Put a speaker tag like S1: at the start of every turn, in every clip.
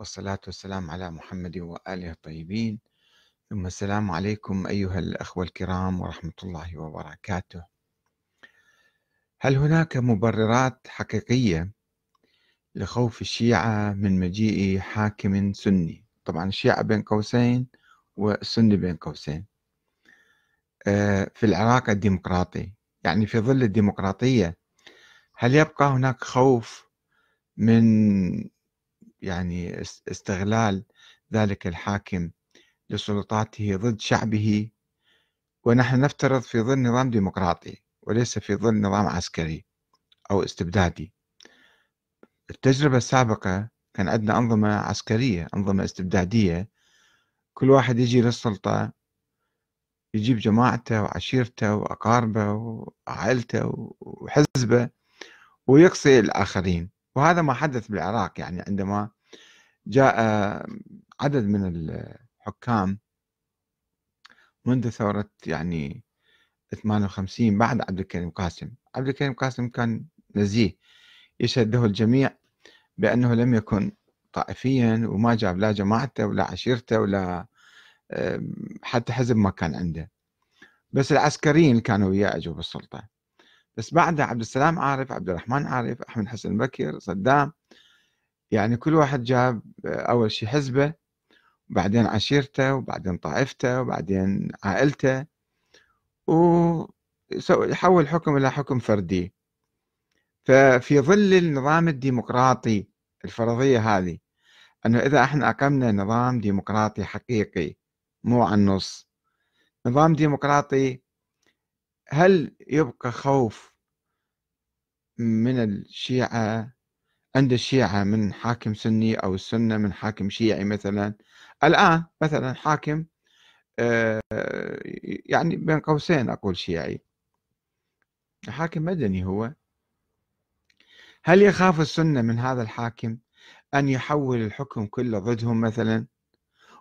S1: والصلاة والسلام على محمد وآله الطيبين. ثم السلام عليكم أيها الأخوة الكرام ورحمة الله وبركاته. هل هناك مبررات حقيقية لخوف الشيعة من مجيء حاكم سني؟ طبعا الشيعة بين قوسين والسني بين قوسين. آه، في العراق الديمقراطي. يعني في ظل الديمقراطية هل يبقى هناك خوف من يعني استغلال ذلك الحاكم لسلطاته ضد شعبه. ونحن نفترض في ظل نظام ديمقراطي وليس في ظل نظام عسكري أو استبدادي. التجربة السابقة كان عندنا أنظمة عسكرية أنظمة استبدادية. كل واحد يجي للسلطة يجيب جماعته وعشيرته وأقاربه وعائلته وحزبه ويقصي الآخرين. وهذا ما حدث بالعراق يعني عندما جاء عدد من الحكام منذ ثورة يعني 58 بعد عبد الكريم قاسم. عبد الكريم قاسم كان نزيه يشهد له الجميع بأنه لم يكن طائفيا وما جاب لا جماعته ولا عشيرته ولا حتى حزب ما كان عنده. بس العسكريين كانوا وياه اجوا بالسلطة. بس بعد عبد السلام عارف عبد الرحمن عارف أحمد حسن بكر صدام. يعني كل واحد جاب أول شيء حزبة وبعدين عشيرته وبعدين طائفته وبعدين عائلته ويحول الحكم إلى حكم فردي. ففي ظل النظام الديمقراطي الفرضية هذه أنه إذا إحنا أقمنا نظام ديمقراطي حقيقي مو عن النص نظام ديمقراطي هل يبقى خوف من الشيعة عند الشيعة من حاكم سني أو السنة من حاكم شيعي مثلا. الآن مثلا حاكم آه، يعني بين قوسين أقول شيعي. حاكم مدني هو. هل يخاف السنة من هذا الحاكم أن يحول الحكم كله ضدهم مثلا؟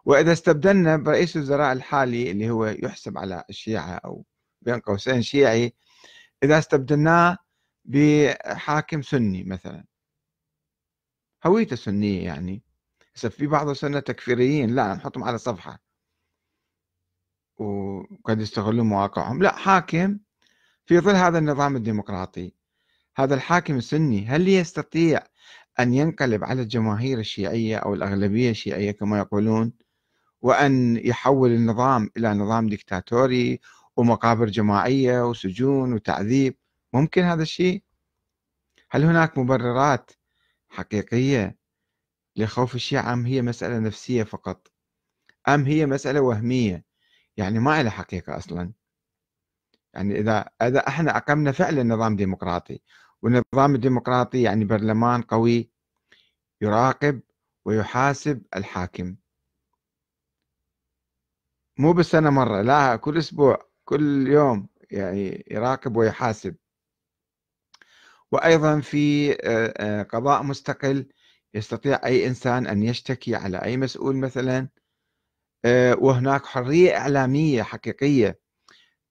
S1: وإذا استبدلنا برئيس الوزراء الحالي اللي هو يحسب على الشيعة أو بين قوسين شيعي إذا استبدلناه بحاكم سني مثلا. هويته سنية يعني. في بعض السنة تكفيريين لا نحطهم على صفحة. وقد يستغلون مواقعهم. لا حاكم في ظل هذا النظام الديمقراطي هذا الحاكم السني هل يستطيع أن ينقلب على الجماهير الشيعية أو الأغلبية الشيعية كما يقولون وأن يحول النظام إلى نظام ديكتاتوري ومقابر جماعية وسجون وتعذيب؟ ممكن هذا الشيء؟ هل هناك مبررات حقيقية لخوف الشيعة أم هي مسألة نفسية فقط؟ أم هي مسألة وهمية؟ يعني ما لها حقيقة أصلا. يعني إذا إذا إحنا أقمنا فعلا نظام ديمقراطي والنظام الديمقراطي يعني برلمان قوي يراقب ويحاسب الحاكم. مو بالسنة مرة لا كل أسبوع كل يوم يعني يراقب ويحاسب. وأيضا في قضاء مستقل يستطيع أي إنسان أن يشتكي على أي مسؤول مثلا وهناك حرية إعلامية حقيقية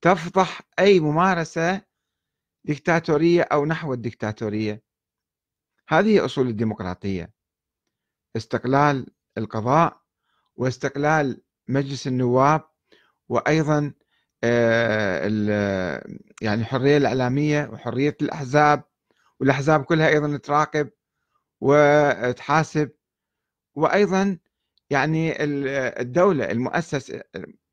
S1: تفضح أي ممارسة ديكتاتورية أو نحو الديكتاتورية. هذه أصول الديمقراطية. استقلال القضاء واستقلال مجلس النواب وأيضا يعني الحرية الإعلامية وحرية الأحزاب والأحزاب كلها أيضا تراقب وتحاسب. وأيضا يعني الدولة المؤسس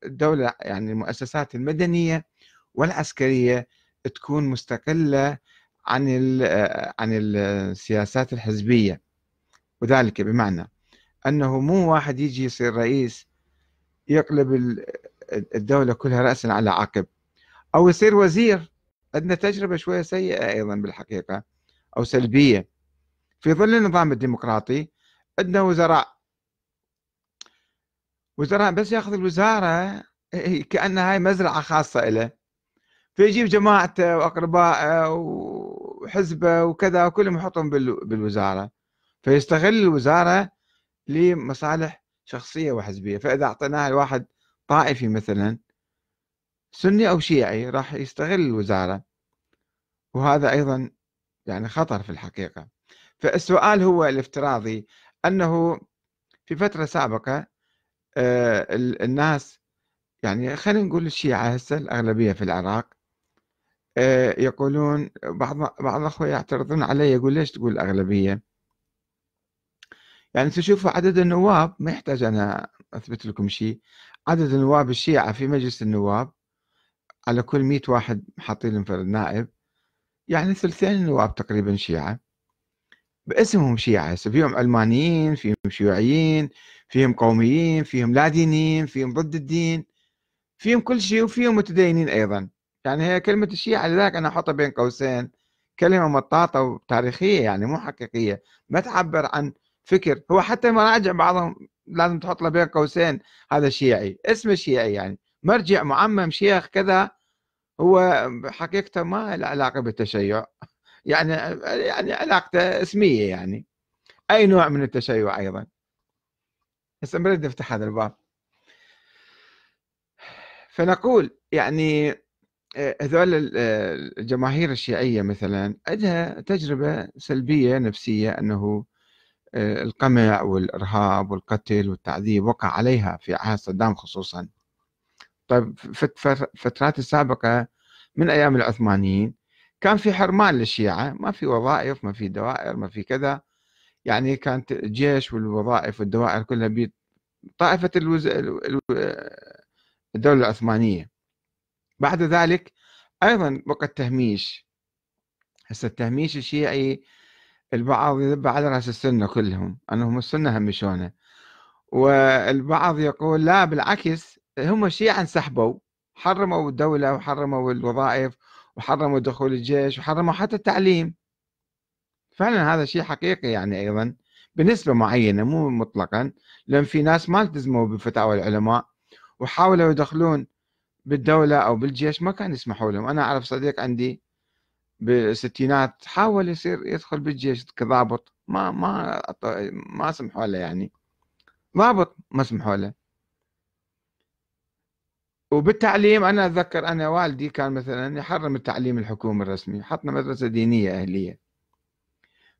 S1: الدولة يعني المؤسسات المدنية والعسكرية تكون مستقلة عن عن السياسات الحزبية. وذلك بمعنى أنه مو واحد يجي يصير رئيس يقلب الدولة كلها رأسا على عقب أو يصير وزير. عندنا تجربة شوية سيئة أيضا بالحقيقة. أو سلبية. في ظل النظام الديمقراطي عندنا وزراء وزراء بس يأخذ الوزارة كأنها هاي مزرعة خاصة له فيجيب جماعته وأقربائه وحزبه وكذا وكلهم يحطهم بالوزارة. فيستغل الوزارة لمصالح شخصية وحزبية. فإذا أعطيناها لواحد طائفي مثلا سني أو شيعي راح يستغل الوزارة. وهذا أيضا يعني خطر في الحقيقة. فالسؤال هو الافتراضي أنه في فترة سابقة آه، الناس يعني خلينا نقول الشيعة هسه الأغلبية في العراق آه، يقولون بعض بعض الأخوة يعترضون علي يقول ليش تقول الأغلبية يعني تشوفوا عدد النواب ما يحتاج أنا أثبت لكم شيء عدد النواب الشيعة في مجلس النواب على كل مئة واحد حاطين فرد نائب يعني ثلثين النواب تقريبا شيعة. باسمهم شيعة فيهم علمانيين فيهم شيوعيين فيهم قوميين فيهم لا دينيين فيهم ضد الدين فيهم كل شيء وفيهم متدينين أيضا. يعني هي كلمة الشيعة لذلك أنا أحطها بين قوسين. كلمة مطاطة وتاريخية يعني مو حقيقية. ما تعبر عن فكر. هو حتى المراجع بعضهم لازم تحط له بين قوسين. هذا شيعي. اسمه شيعي يعني. مرجع معمم شيخ كذا. هو حقيقته ما له علاقة بالتشيع. يعني يعني علاقته اسمية يعني. أي نوع من التشيع أيضا. هسه نريد نفتح هذا الباب. فنقول يعني هذول الجماهير الشيعية مثلا عندها تجربة سلبية نفسية أنه آه، القمع والإرهاب والقتل والتعذيب وقع عليها في عهد صدام خصوصا. طيب في الفترات السابقة من أيام العثمانيين كان في حرمان للشيعة ما في وظائف ما في دوائر ما في كذا. يعني كانت الجيش والوظائف والدوائر كلها بيد طائفة الوز... الدولة العثمانية. بعد ذلك أيضا وقت تهميش. هسه التهميش الشيعي البعض يذب على رأس السنة كلهم أنهم السنة همشونه والبعض يقول لا بالعكس هم الشيعة انسحبوا حرموا الدولة وحرموا الوظائف وحرموا دخول الجيش وحرموا حتى التعليم. فعلا هذا شيء حقيقي يعني أيضا بنسبة معينة مو مطلقا لأن في ناس ما التزموا بفتاوى العلماء وحاولوا يدخلون بالدولة أو بالجيش ما كان يسمحوا لهم. أنا أعرف صديق عندي بالستينات حاول يصير يدخل بالجيش كضابط ما ما ما سمحوا له يعني. ضابط ما سمحوا له. وبالتعليم أنا أتذكر أنا والدي كان مثلا يحرم التعليم الحكومي الرسمي حطنا مدرسة دينية أهلية.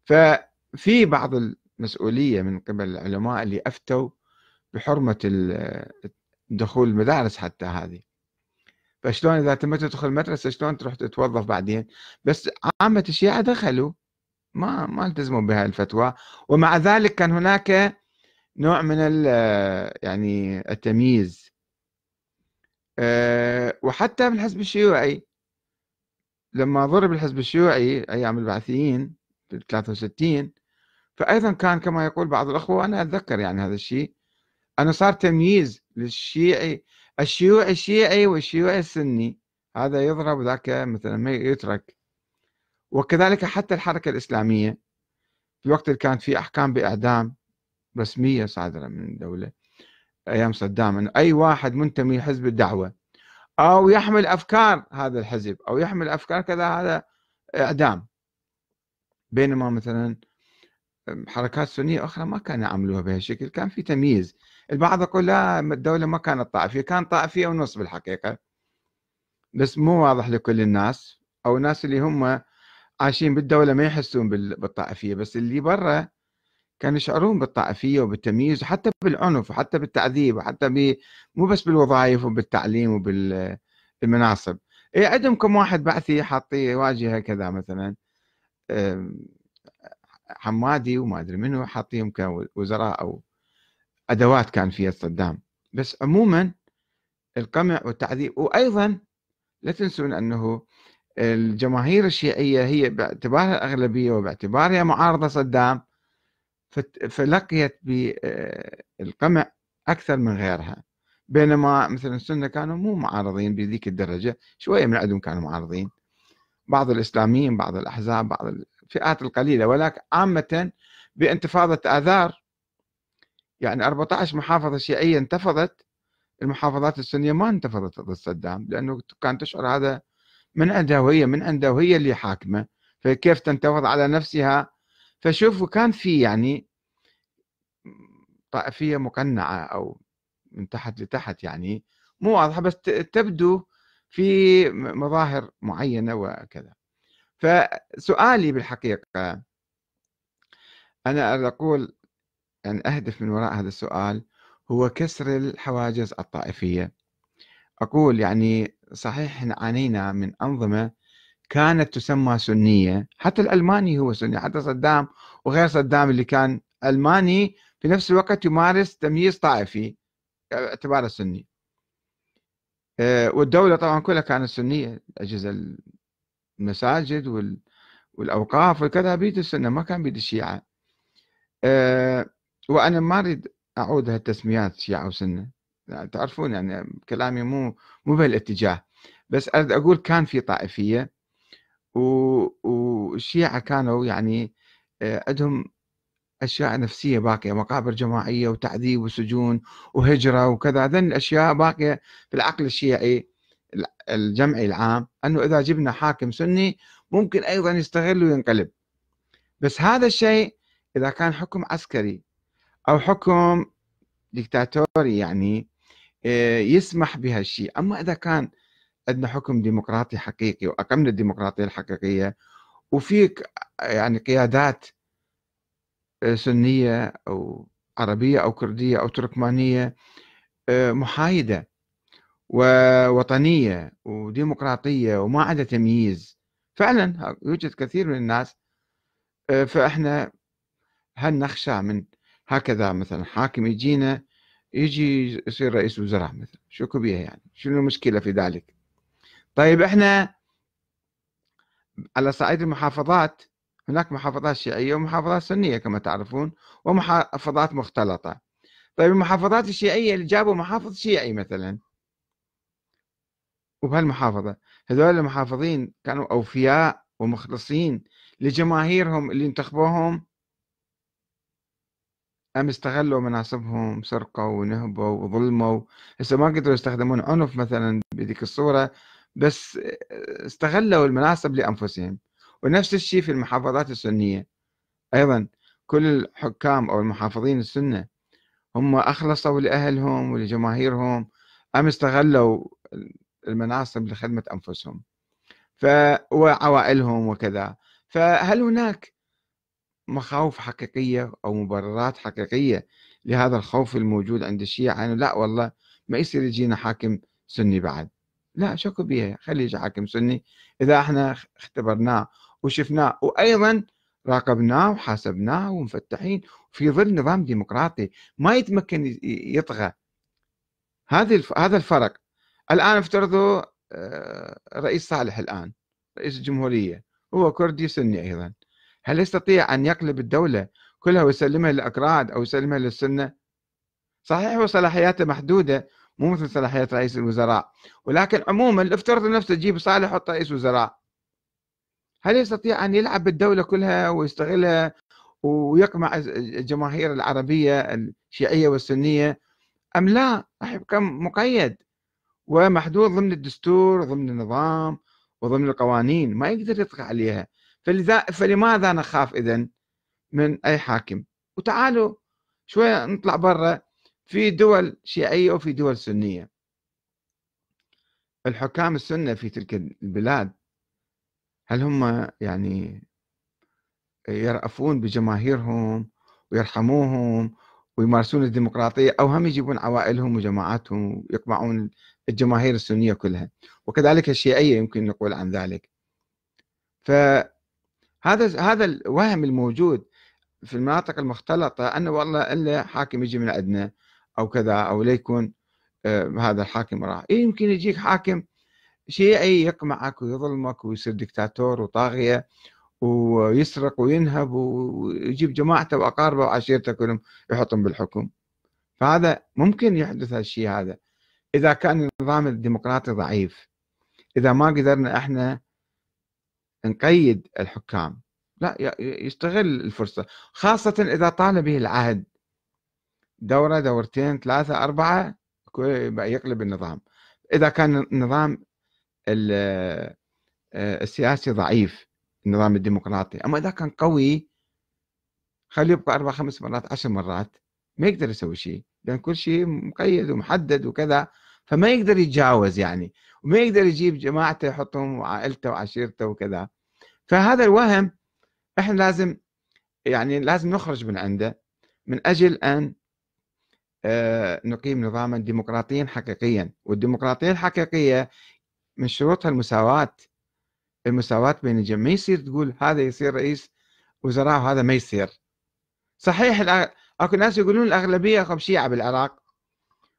S1: ففي بعض المسؤولية من قبل العلماء اللي أفتوا بحرمة دخول المدارس حتى هذه. فشلون إذا تم تدخل المدرسة شلون تروح تتوظف بعدين؟ بس عامة الشيعة دخلوا ما ما التزموا بهذه الفتوى. ومع ذلك كان هناك نوع من يعني التمييز. آه، وحتى بالحزب الشيوعي. لما ضرب الحزب الشيوعي أيام البعثيين في 63 فايضا كان كما يقول بعض الأخوة وأنا أتذكر يعني هذا الشيء أنه صار تمييز للشيعي الشيوعي الشيعي والشيوعي السني. هذا يضرب ذاك مثلا ما يترك. وكذلك حتى الحركة الإسلامية. في الوقت اللي كانت في أحكام بإعدام رسمية صادرة من الدولة أيام صدام إنه أي واحد منتمي لحزب الدعوة أو يحمل أفكار هذا الحزب أو يحمل أفكار كذا هذا إعدام. بينما مثلا حركات سنية أخرى ما كانوا يعملوها بهالشكل كان في تمييز. البعض يقول لا الدولة ما كانت طائفية كان طائفية ونص بالحقيقة. بس مو واضح لكل الناس أو الناس اللي هم عايشين بالدولة ما يحسون بالطائفية بس اللي برا كانوا يشعرون بالطائفية وبالتمييز وحتى بالعنف وحتى بالتعذيب وحتى ب... مو بس بالوظائف وبالتعليم وبالمناصب. اي عندهم كم واحد بعثي حاطيه واجهة كذا مثلا حمادي وما أدري منو حاطيهم كوزراء أو أدوات كان فيها صدام بس عموما القمع والتعذيب وأيضا لا تنسون أنه الجماهير الشيعية هي باعتبارها اغلبيه وباعتبارها معارضة صدام. فلقيت بالقمع أكثر من غيرها. بينما مثلا السنة كانوا مو معارضين بذيك الدرجة شوية من عندهم كانوا معارضين. بعض الإسلاميين بعض الأحزاب بعض الفئات القليلة ولكن عامة بانتفاضة آذار. يعني 14 محافظة شيعية انتفضت المحافظات السنية ما انتفضت ضد صدام لأنه كانت تشعر هذا من عندها وهي من عندها وهي اللي حاكمة. فكيف تنتفض على نفسها؟ فشوفوا كان في يعني طائفية مقنعة أو من تحت لتحت يعني مو واضحة بس تبدو في مظاهر معينة وكذا. فسؤالي بالحقيقة أنا أقول يعني أهدف من وراء هذا السؤال هو كسر الحواجز الطائفية. أقول يعني صحيح عانينا من أنظمة كانت تسمى سنية حتى الألماني هو سني حتى صدام وغير صدام اللي كان ألماني في نفس الوقت يمارس تمييز طائفي اعتباره سني آه، والدولة طبعا كلها كانت سنية الأجهزة المساجد والأوقاف وكذا بيد السنة ما كان بيد الشيعة آه، وأنا ما أريد أعود هالتسميات شيعة وسنة تعرفون يعني كلامي مو مو بهالاتجاه. بس أريد أقول كان في طائفية والشيعة كانوا يعني آه، عندهم أشياء نفسية باقية مقابر جماعية وتعذيب وسجون وهجرة وكذا. هذين الأشياء باقية في العقل الشيعي الجمعي العام أنه إذا جبنا حاكم سني ممكن أيضا يستغل وينقلب. بس هذا الشيء إذا كان حكم عسكري أو حكم ديكتاتوري يعني آه، يسمح بهالشيء أما إذا كان عندنا حكم ديمقراطي حقيقي وأقمنا الديمقراطية الحقيقية وفيك يعني قيادات سنية أو عربية أو كردية أو تركمانية آه، محايدة ووطنية وديمقراطية وما عندها تمييز. فعلا يوجد كثير من الناس آه، فإحنا هل نخشى من هكذا مثلا حاكم يجينا يجي يصير رئيس وزراء مثلا شو كبير يعني؟ شنو المشكلة في ذلك؟ طيب إحنا على صعيد المحافظات هناك محافظات شيعية ومحافظات سنية كما تعرفون ومحافظات مختلطة. طيب المحافظات الشيعية اللي جابوا محافظ شيعي مثلا؟ وبهالمحافظة هذول المحافظين كانوا أوفياء ومخلصين لجماهيرهم اللي انتخبوهم؟ أم استغلوا مناصبهم سرقوا ونهبوا وظلموا؟ هسه ما قدروا يستخدمون عنف مثلا بذيك الصورة بس استغلوا المناصب لأنفسهم. ونفس الشيء في المحافظات السنية. أيضا كل الحكام أو المحافظين السنة هم أخلصوا لأهلهم ولجماهيرهم أم استغلوا المناصب لخدمة أنفسهم ف... وعوائلهم وكذا. فهل هناك مخاوف حقيقية أو مبررات حقيقية لهذا الخوف الموجود عند الشيعة؟ يعني لا والله ما يصير يجينا حاكم سني بعد. لا شكو بيها؟ خلي يجي حاكم سني. إذا إحنا اختبرناه وشفناه. وأيضا راقبناه وحاسبناه ومفتحين. في ظل نظام ديمقراطي ما يتمكن يطغى. هذه هذا الفرق. الآن افترضوا آه، رئيس صالح الآن رئيس الجمهورية. هو كردي سني أيضا. هل يستطيع أن يقلب الدولة كلها ويسلمها للأكراد أو يسلمها للسنة؟ صحيح وصلاحياته محدودة مو مثل صلاحيات رئيس الوزراء. ولكن عموما افترض نفسه تجيب صالح حط رئيس وزراء. هل يستطيع أن يلعب بالدولة كلها ويستغلها ويقمع الجماهير العربية الشيعية والسنية؟ أم لا؟ راح يبقى مقيد. ومحدود ضمن الدستور ضمن النظام وضمن القوانين ما يقدر يطغى عليها. فلذا فلماذا نخاف إذا من أي حاكم؟ وتعالوا شوية نطلع برا في دول شيعية وفي دول سنية. الحكام السنة في تلك البلاد هل هم يعني يرأفون بجماهيرهم ويرحموهم ويمارسون الديمقراطية أو هم يجيبون عوائلهم وجماعاتهم ويقمعون الجماهير السنية كلها؟ وكذلك الشيعية يمكن نقول عن ذلك. فهذا هذا الوهم الموجود في المناطق المختلطة أنه والله إلا حاكم يجي من عندنا أو كذا أو ليكون آه، هذا الحاكم راح. إيه يمكن يجيك حاكم شيعي يقمعك ويظلمك ويصير دكتاتور وطاغية ويسرق وينهب ويجيب جماعته وأقاربه وعشيرته كلهم يحطهم بالحكم. فهذا ممكن يحدث هالشيء هذا. إذا كان النظام الديمقراطي ضعيف إذا ما قدرنا إحنا نقيد الحكام لا يستغل الفرصة. خاصة إذا طال به العهد. دورة دورتين ثلاثة أربعة يقلب النظام. إذا كان النظام السياسي ضعيف النظام الديمقراطي. أما إذا كان قوي خليه يبقى أربع خمس مرات عشر مرات ما يقدر يسوي شيء لأن كل شيء مقيد ومحدد وكذا فما يقدر يتجاوز يعني وما يقدر يجيب جماعته يحطهم وعائلته وعشيرته وكذا. فهذا الوهم إحنا لازم يعني لازم نخرج من عنده من أجل أن آه، نقيم نظاما ديمقراطيا حقيقيا. والديمقراطية الحقيقية من شروطها المساواة. المساواة بين الجميع. ما يصير تقول هذا يصير رئيس وزراء وهذا ما يصير. صحيح أكو ناس يقولون الأغلبية هم شيعة بالعراق.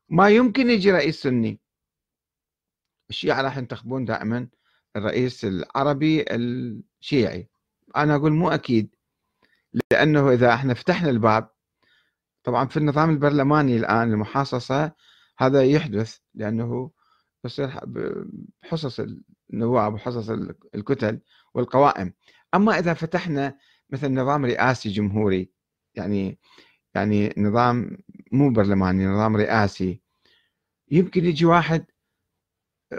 S1: ما يمكن يجي رئيس سني. الشيعة راح ينتخبون دائما الرئيس العربي الشيعي. أنا أقول مو أكيد. لأنه إذا إحنا فتحنا الباب طبعا في النظام البرلماني الآن المحاصصة هذا يحدث لأنه بصير بحصص النواب وحصص الكتل والقوائم. أما إذا فتحنا مثل نظام رئاسي جمهوري يعني يعني نظام مو برلماني نظام رئاسي يمكن يجي واحد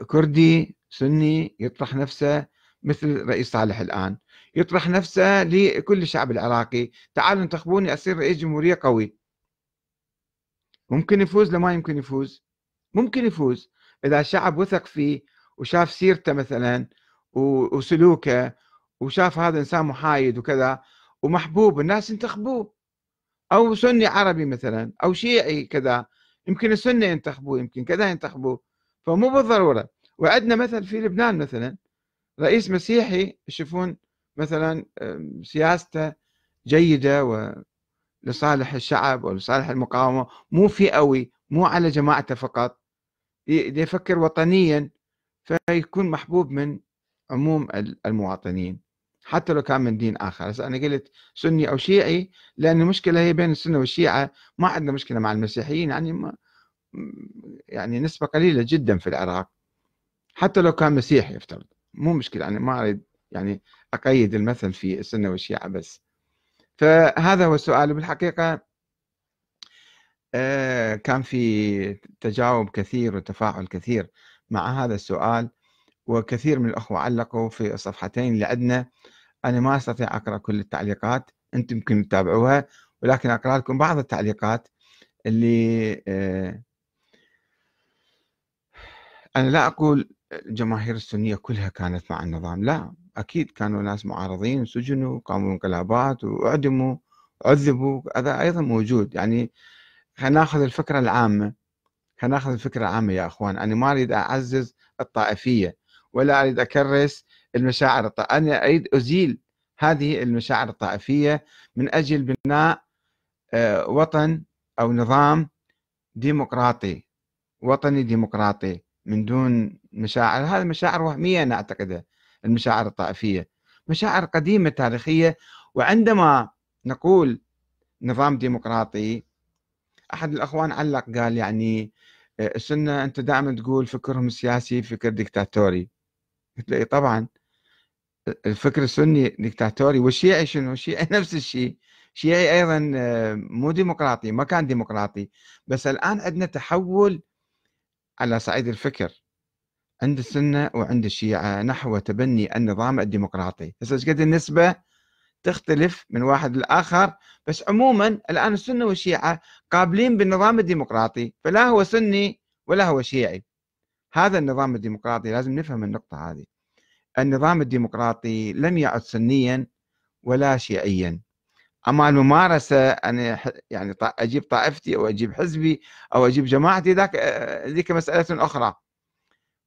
S1: كردي سني يطرح نفسه مثل رئيس صالح الآن. يطرح نفسه لكل الشعب العراقي تعالوا انتخبوني أصير رئيس جمهورية قوي. ممكن يفوز؟ لما يمكن يفوز. ممكن يفوز. إذا الشعب وثق فيه وشاف سيرته مثلا وسلوكه وشاف هذا إنسان محايد وكذا ومحبوب الناس ينتخبوه. أو سني عربي مثلا أو شيعي كذا يمكن السنة ينتخبوه يمكن كذا ينتخبوه. فمو بالضرورة. وعندنا مثل في لبنان مثلا رئيس مسيحي يشوفون مثلا سياسته جيدة ولصالح الشعب ولصالح المقاومة. مو فئوي مو على جماعته فقط. يفكر وطنيا فيكون محبوب من عموم المواطنين حتى لو كان من دين هسه أنا قلت سني أو شيعي لأن المشكلة هي بين السنة والشيعة ما عندنا مشكلة مع المسيحيين يعني ما يعني نسبة قليلة جدا في العراق. حتى لو كان مسيحي يفترض مو مشكلة يعني ما أريد يعني أقيد المثل في السنة والشيعة بس. فهذا هو السؤال. بالحقيقة آه، كان في تجاوب كثير وتفاعل كثير مع هذا السؤال وكثير من الأخوة علقوا في الصفحتين اللي عندنا أنا ما أستطيع أقرأ كل التعليقات أنتم يمكن تتابعوها ولكن أقرأ لكم بعض التعليقات اللي آه، أنا لا أقول الجماهير السنية كلها كانت مع النظام لا أكيد كانوا ناس معارضين سجنوا قاموا انقلابات وأعدموا عذبوا هذا أيضا موجود يعني خلينا ناخذ الفكرة العامة. خلينا ناخذ الفكرة العامة يا أخوان. أنا ما أريد أعزز الطائفية ولا أريد أكرس المشاعر الطائفية أنا أريد أزيل هذه المشاعر الطائفية من أجل بناء آه، وطن أو نظام ديمقراطي. وطني ديمقراطي من دون مشاعر. هذه مشاعر وهمية أنا أعتقدها المشاعر الطائفية. مشاعر قديمة تاريخية وعندما نقول نظام ديمقراطي أحد الأخوان علق قال يعني السنة أنت دائما تقول فكرهم السياسي فكر ديكتاتوري. قلت له طبعا. الفكر السني ديكتاتوري. والشيعي شنو؟ الشيعي نفس الشيء. الشيعي أيضا مو ديمقراطي ما كان ديمقراطي. بس الآن عندنا تحول على صعيد الفكر. عند السنة وعند الشيعة نحو تبني النظام الديمقراطي. هسه إيش قد النسبة؟ تختلف من واحد لآخر. بس عموما الآن السنة والشيعة قابلين بالنظام الديمقراطي فلا هو سني ولا هو شيعي. هذا النظام الديمقراطي لازم نفهم النقطة هذه. النظام الديمقراطي لم يعد سنيا ولا شيعيا. أما الممارسة أنا يعني أجيب طائفتي أو أجيب حزبي أو أجيب جماعتي ذاك ذيك مسألة أخرى.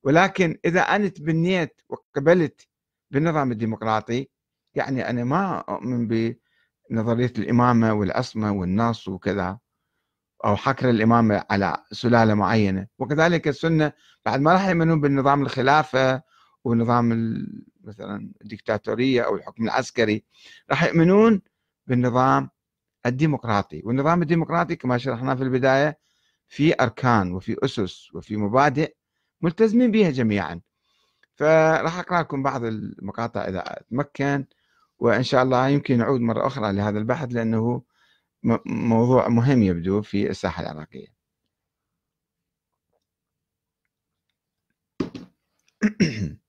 S1: ولكن إذا أنا تبنيت وقبلت بالنظام الديمقراطي يعني أنا ما أؤمن بنظرية الإمامة والعصمة والنص وكذا أو حكر الإمامة على سلالة معينة. وكذلك السنة بعد ما راح يؤمنون بالنظام الخلافة ونظام مثلا الدكتاتوريه أو الحكم العسكري راح يؤمنون بالنظام الديمقراطي. والنظام الديمقراطي كما شرحنا في البداية في أركان وفي أسس وفي مبادئ ملتزمين بها جميعا. فراح اقرا لكم بعض المقاطع إذا أتمكن. وإن شاء الله يمكن نعود مرة أخرى لهذا البحث لأنه موضوع مهم يبدو في الساحة العراقية.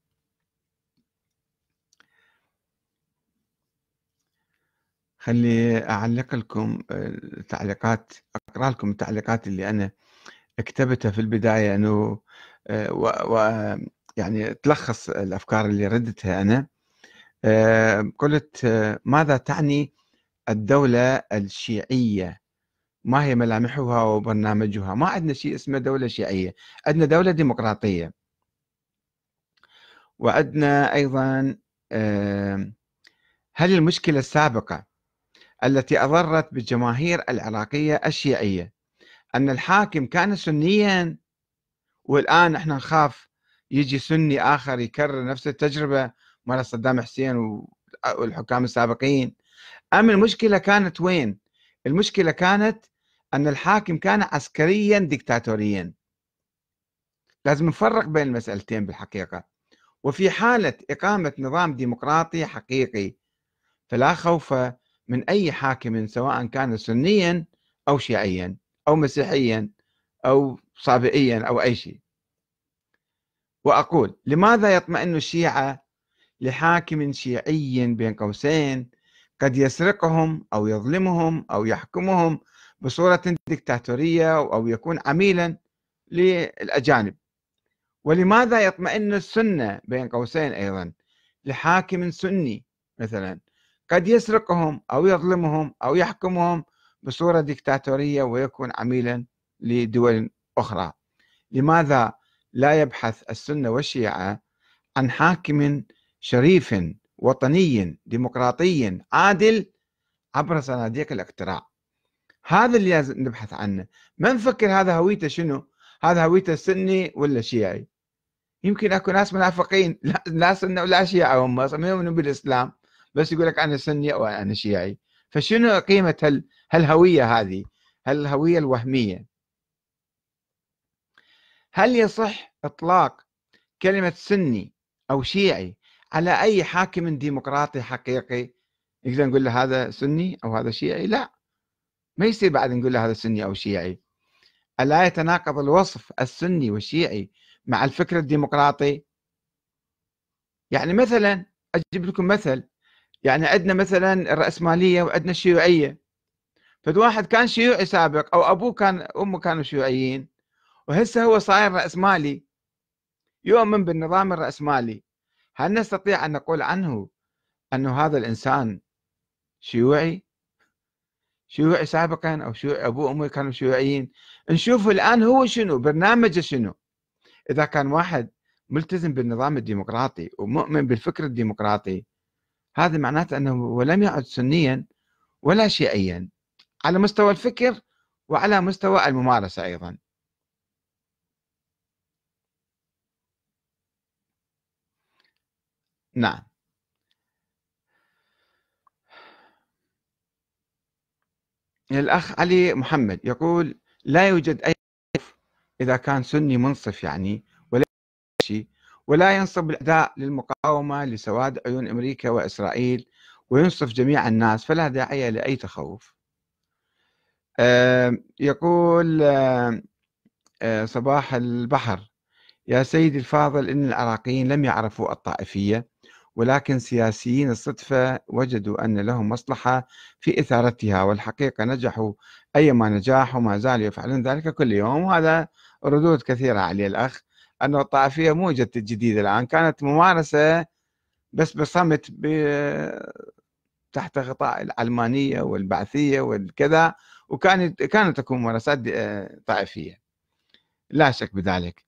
S1: خلي أعلق لكم التعليقات أقرأ لكم التعليقات اللي أنا كتبتها في البداية أنه آه، و, يعني تلخص الأفكار اللي ردتها أنا. قلت آه، ماذا تعني الدولة الشيعية؟ ما هي ملامحها وبرنامجها؟ ما عندنا شيء اسمه دولة شيعية عندنا دولة ديمقراطية. وعندنا أيضا هل المشكلة السابقة التي أضرت بالجماهير العراقية الشيعية أن الحاكم كان سنيا والآن إحنا نخاف يجي سني آخر يكرر نفس التجربة مال صدام حسين والحكام السابقين. أم المشكلة كانت وين؟ المشكلة كانت أن الحاكم كان عسكريا ديكتاتوريا. لازم نفرق بين المسألتين بالحقيقة. وفي حالة إقامة نظام ديمقراطي حقيقي فلا خوف من أي حاكم سواء كان سنيا أو شيعيا أو مسيحيا أو صابئيا أو أي شيء. وأقول لماذا يطمئن الشيعة لحاكم شيعي بين قوسين قد يسرقهم أو يظلمهم أو يحكمهم بصورة دكتاتورية أو يكون عميلا للأجانب. ولماذا يطمئن السنة بين قوسين أيضا؟ لحاكم سني مثلا قد يسرقهم أو يظلمهم أو يحكمهم بصورة دكتاتورية ويكون عميلا لدول أخرى. لماذا لا يبحث السنة والشيعة عن حاكم شريف وطني ديمقراطي عادل عبر صناديق الاقتراع. هذا اللي لازم نبحث عنه. ما نفكر هذا هويته شنو؟ هذا هويته سني ولا شيعي؟ يمكن أكو ناس منافقين. لا سنة ولا شيعة هم ما يؤمنون بالإسلام. بس يقول لك أنا سني أو أنا شيعي. فشنو قيمة هال هالهوية هذه؟ هالهوية الوهمية. هل يصح إطلاق كلمة سني أو شيعي على أي حاكم ديمقراطي حقيقي نقدر نقول له هذا سني أو هذا شيعي؟ لا. ما يصير بعد نقول له هذا سني أو شيعي. ألا يتناقض الوصف السني والشيعي مع الفكر الديمقراطي؟ يعني مثلا أجيب لكم مثل. يعني عندنا مثلا الرأسمالية وعندنا الشيوعية. فد واحد كان شيوعي سابق أو أبوه كان أمه كانوا شيوعيين وهسه هو صاير رأسمالي. يؤمن بالنظام الرأسمالي. هل نستطيع أن نقول عنه أنه هذا الإنسان شيوعي؟ شيوعي سابقا أو شيوعي أبوه وأمه كانوا شيوعيين؟ نشوف الآن هو شنو؟ برنامجه شنو؟ إذا كان واحد ملتزم بالنظام الديمقراطي ومؤمن بالفكر الديمقراطي هذا معناته أنه ولم يعد سنيا ولا شيعيا على مستوى الفكر وعلى مستوى الممارسة أيضا. نعم. الأخ علي محمد يقول لا يوجد أي إذا كان سني منصف يعني ولا شيء ولا ينصب الأداء للمقاومة لسواد عيون أمريكا وإسرائيل وينصف جميع الناس فلا داعي لأي تخوف. يقول صباح البحر. يا سيدي الفاضل إن العراقيين لم يعرفوا الطائفية ولكن سياسيين الصدفة وجدوا أن لهم مصلحة في إثارتها والحقيقة نجحوا أيما نجاح وما زالوا يفعلون ذلك كل يوم وهذا ردود كثيرة عليه الأخ أنه الطائفية مو جديدة جديدة الآن كانت ممارسة بس بصمت. تحت غطاء العلمانية والبعثية والكذا وكانت كانت تكون ممارسات طائفية لا شك بذلك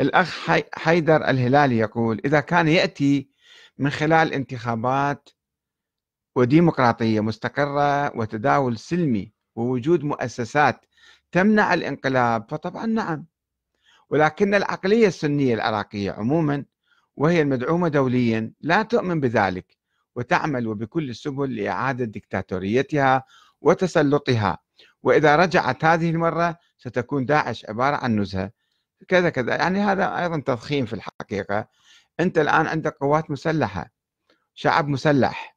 S1: الأخ حيدر الهلالي يقول إذا كان يأتي من خلال انتخابات وديمقراطية مستقرة وتداول سلمي ووجود مؤسسات تمنع الانقلاب فطبعا نعم. ولكن العقلية السنية العراقية عموما وهي المدعومة دوليا لا تؤمن بذلك وتعمل وبكل السبل لإعادة دكتاتوريتها وتسلطها. وإذا رجعت هذه المرة ستكون داعش عبارة عن نزهة. كذا كذا. يعني هذا أيضا تضخيم في الحقيقة. أنت الآن عندك قوات مسلحة شعب مسلح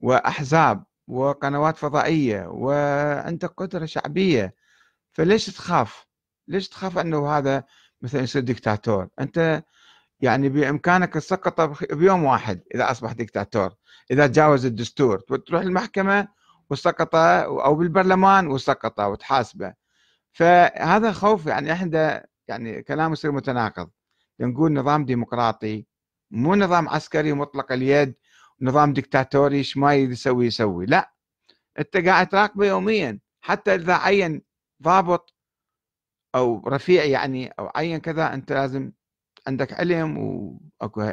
S1: وأحزاب وقنوات فضائية وعندك قدرة شعبية. فليش تخاف؟ ليش تخاف أنه هذا مثلا يصير دكتاتور أنت يعني بإمكانك السقطة بيوم واحد إذا أصبح دكتاتور إذا تجاوز الدستور. تروح المحكمة وسقطه أو بالبرلمان وسقطه وتحاسبه. فهذا خوف يعني إحنا يعني كلام يصير متناقض. نقول نظام ديمقراطي مو نظام عسكري مطلق اليد نظام دكتاتوري إيش ما يسوي يسوي لا. أنت قاعد تراقبه يوميا حتى إذا عين ضابط أو رفيع يعني أو عين كذا أنت لازم عندك علم وأكو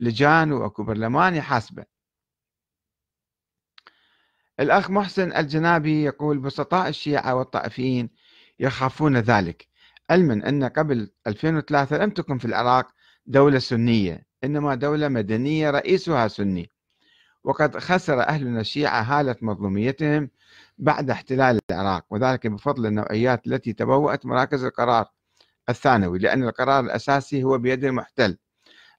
S1: لجان وأكو برلمان يحاسبه. الأخ محسن الجنابي يقول بسطاء الشيعة والطائفيين يخافون ذلك. علما أن قبل 2003 لم تكن في العراق دولة سنية إنما دولة مدنية رئيسها سني. وقد خسر أهلنا الشيعة هالة مظلوميتهم بعد احتلال العراق وذلك بفضل النوعيات التي تبوأت مراكز القرار الثانوي لأن القرار الأساسي هو بيد المحتل.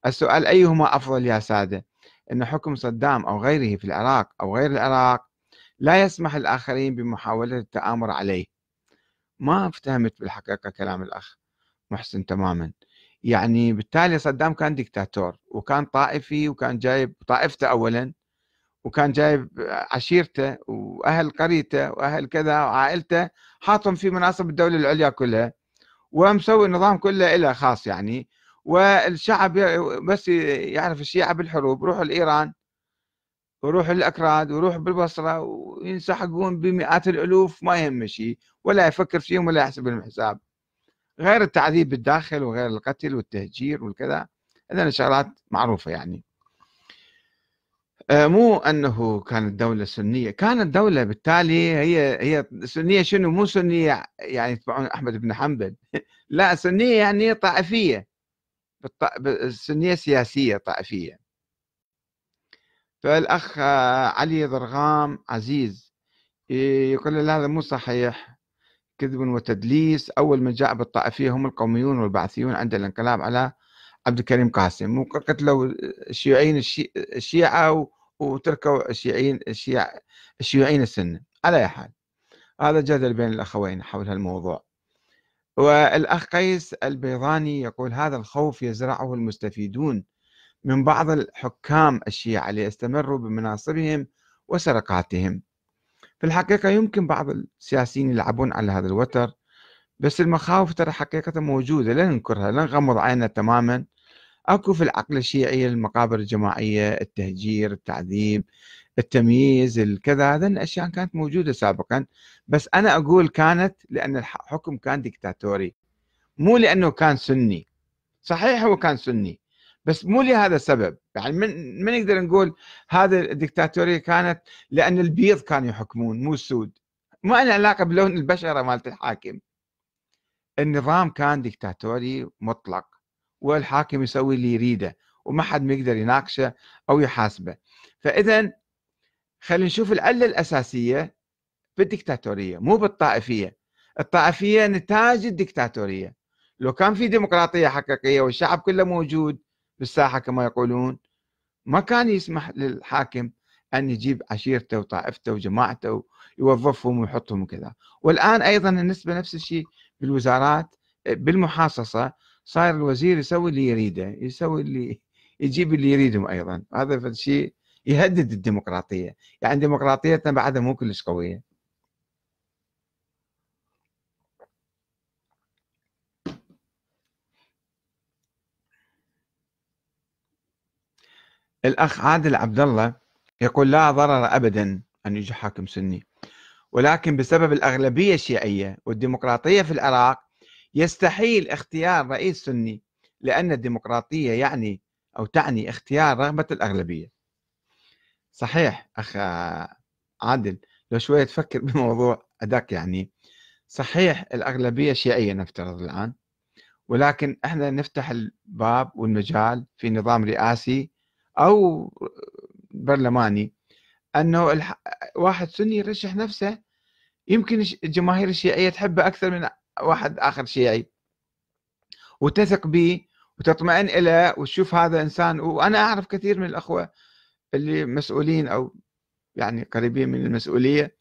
S1: السؤال أيهما أفضل يا سادة؟ أن حكم صدام أو غيره في العراق أو غير العراق لا يسمح الآخرين بمحاولة التآمر عليه. ما افتهمت بالحقيقة كلام الأخ محسن تماما. يعني بالتالي صدام كان ديكتاتور وكان طائفي وكان جايب طائفته أولا وكان جايب عشيرته وأهل قريته وأهل كذا وعائلته حاطهم في مناصب الدولة العليا كلها. ومسوي النظام كله له خاص يعني. والشعب بس يعرف الشيعة بالحروب روحوا لإيران وروحوا للأكراد وروحوا بالبصرة وينسحقون بمئات الألوف ما يهم شيء ولا يفكر فيهم ولا يحسب لهم حساب. غير التعذيب بالداخل وغير القتل والتهجير والكذا هذه شغلات معروفة يعني. آه، مو أنه كانت دولة سنية كانت دولة بالتالي هي هي سنية شنو؟ مو سنية يعني يتبعون أحمد بن حنبل. لا سنية يعني طائفية سنيه سياسية طائفية. فالأخ علي ضرغام عزيز يقول هذا مو صحيح. كذب وتدليس أول من جاء بالطائفية هم القوميون والبعثيون عند الانقلاب على عبد الكريم قاسم. وقتلوا الشيوعيين الشيعة وتركوا الشيعيين الشيع الشيوعيين السنة على أي حال هذا جدل بين الأخوين حول هالموضوع. والأخ قيس البيضاني يقول هذا الخوف يزرعه المستفيدون من بعض الحكام الشيعة ليستمروا بمناصبهم وسرقاتهم. في الحقيقة يمكن بعض السياسيين يلعبون على هذا الوتر بس المخاوف ترى حقيقة موجودة لا ننكرها لا نغمض عيننا تماما. أكو في العقل الشيعي المقابر الجماعية التهجير التعذيب التمييز الكذا هذا الاشياء كانت موجودة سابقا. بس أنا أقول كانت لأن الحكم كان ديكتاتوري مو لأنه كان سني. صحيح هو كان سني. بس مو لهذا السبب. يعني من من نقدر نقول هذا الديكتاتورية كانت لأن البيض كانوا يحكمون مو السود. ما له علاقة بلون البشرة مالت الحاكم. النظام كان ديكتاتوري مطلق والحاكم يسوي اللي يريده وما حد يقدر يناقشه أو يحاسبه. فإذا خلينا نشوف العلة الأساسية بالديكتاتوريه مو بالطائفية. الطائفية نتاج الديكتاتوريه لو كان في ديمقراطية حقيقية والشعب كله موجود بالساحة كما يقولون. ما كان يسمح للحاكم أن يجيب عشيرته وطائفته وجماعته ويوظفهم ويحطهم وكذا. والآن أيضا النسبة نفس الشيء بالوزارات. بالمحاصصة صاير الوزير يسوي اللي يريده يسوي اللي يجيب اللي يريدهم أيضا. هذا الشيء يهدد الديمقراطية. يعني ديمقراطيتنا بعدها مو كلش قوية. الأخ عادل عبد الله يقول لا ضرر ابدا أن يجي حاكم سني ولكن بسبب الأغلبية الشيعية والديمقراطية في العراق يستحيل اختيار رئيس سني لأن الديمقراطية يعني أو تعني اختيار رغبة الأغلبية. صحيح أخ عادل لو شوية تفكر بموضوع أداك يعني صحيح الأغلبية شيعية نفترض الآن ولكن إحنا نفتح الباب والمجال في نظام رئاسي أو برلماني أنه واحد سني يرشح نفسه يمكن الجماهير الشيعية تحبه أكثر من واحد آخر شيعي. وتثق به وتطمئن إليه وتشوف هذا إنسان وأنا أعرف كثير من الأخوة اللي مسؤولين أو يعني قريبين من المسؤولية.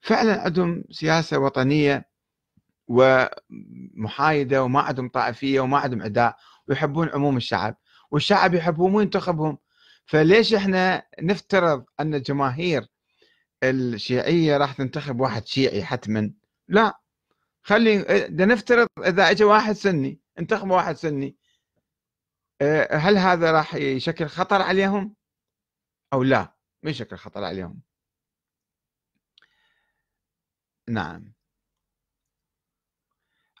S1: فعلا عندهم سياسة وطنية ومحايدة وما عندهم طائفية وما عندهم عداء ويحبون عموم الشعب. والشعب يحبهم وينتخبهم. فليش إحنا نفترض أن الجماهير الشيعية راح تنتخب واحد شيعي حتما؟ لا. خلي ده نفترض إذا اجى واحد سني انتخب واحد سني آه، هل هذا راح يشكل خطر عليهم؟ أو لا ما يشكل خطر عليهم. نعم.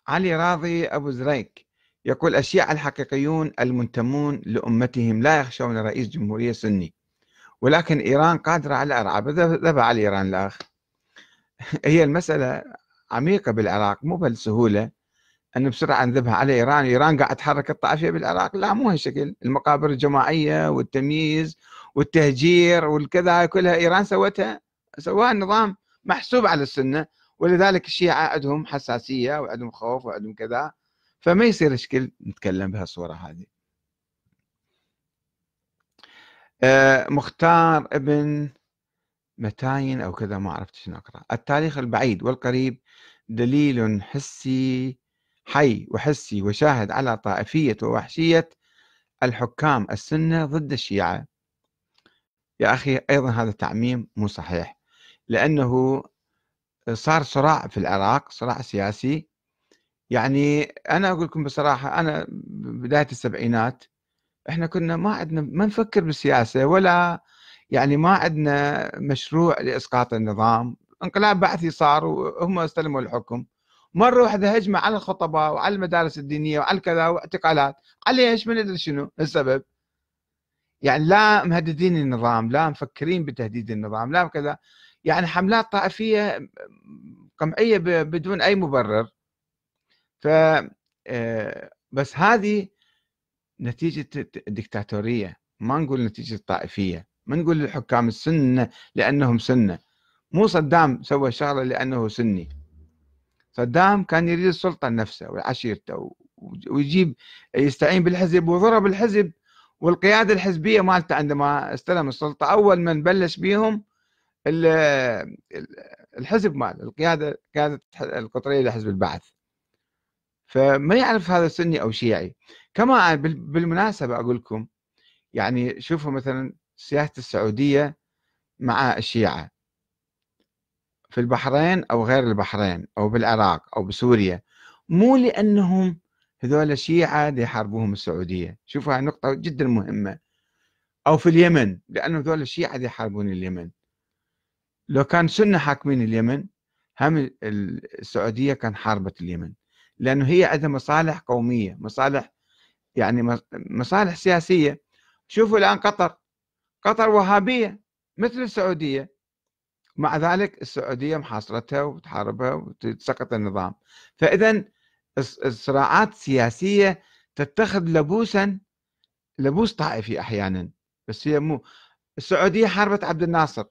S1: علي راضي أبو زريك. يقول الشيعة الحقيقيون المنتمون لأمتهم لا يخشون رئيس جمهورية سني ولكن إيران قادرة على إرعاب. ذبح على إيران الأخ. هي المسألة عميقة بالعراق مو بالسهولة أن بسرعة نذبها على إيران. إيران قاعد تحرك الطائفية بالعراق. لا مو هالشكل. المقابر الجماعية والتمييز والتهجير والكذا كلها إيران سوتها سواها النظام محسوب على السنة. ولذلك الشيعة عندهم حساسية وعندهم خوف وعندهم كذا. فما يصير إشكال نتكلم بهالصورة هذه. آه، مختار ابن متاين أو كذا ما عرفت شنو أقرأ. التاريخ البعيد والقريب دليل حسي حي وحسي وشاهد على طائفية ووحشية الحكام السنة ضد الشيعة. يا أخي أيضا هذا التعميم مو صحيح لأنه صار صراع في العراق صراع سياسي يعني أنا أقول لكم بصراحة أنا بداية السبعينات إحنا كنا ما عندنا ما نفكر بالسياسة ولا يعني ما عندنا مشروع لإسقاط النظام. انقلاب بعثي صار وهم استلموا الحكم. مرة واحدة هجمة على الخطباء وعلى المدارس الدينية وعلى كذا واعتقالات. على إيش؟ من أدري شنو؟ السبب. يعني لا مهددين النظام لا مفكرين بتهديد النظام لا كذا. يعني حملات طائفية قمعية بدون أي مبرر. ف آه، بس هذه نتيجة الدكتاتورية ما نقول نتيجة الطائفية ما نقول للحكام السنة لأنهم سنة. مو صدام سوى شغلة لأنه سني. صدام كان يريد السلطة لنفسه وعشيرته ويجيب يستعين بالحزب وضرب الحزب والقيادة الحزبية مالته عندما استلم السلطة. أول من بلش بيهم الحزب مال القيادة قيادة القطرية لحزب البعث. فما يعرف هذا سني أو شيعي. كما بالمناسبة أقول لكم يعني شوفوا مثلا سياسة السعودية مع الشيعة. في البحرين أو غير البحرين أو بالعراق أو بسوريا. مو لأنهم هذول دي يحاربوهم السعودية. شوفوا هاي نقطة جدا مهمة. أو في اليمن لأنه هذول الشيعة دي يحاربون اليمن. لو كان سنة حاكمين اليمن هم السعودية كان حاربت اليمن. لأنه هي عندها مصالح قومية مصالح يعني مصالح سياسية. شوفوا الآن قطر. قطر وهابية مثل السعودية. مع ذلك السعودية محاصرتها وتحاربها وتسقط النظام. فإذا الصراعات السياسية تتخذ لبوسا لبوس طائفي أحيانا. بس هي مو السعودية حاربت عبد الناصر.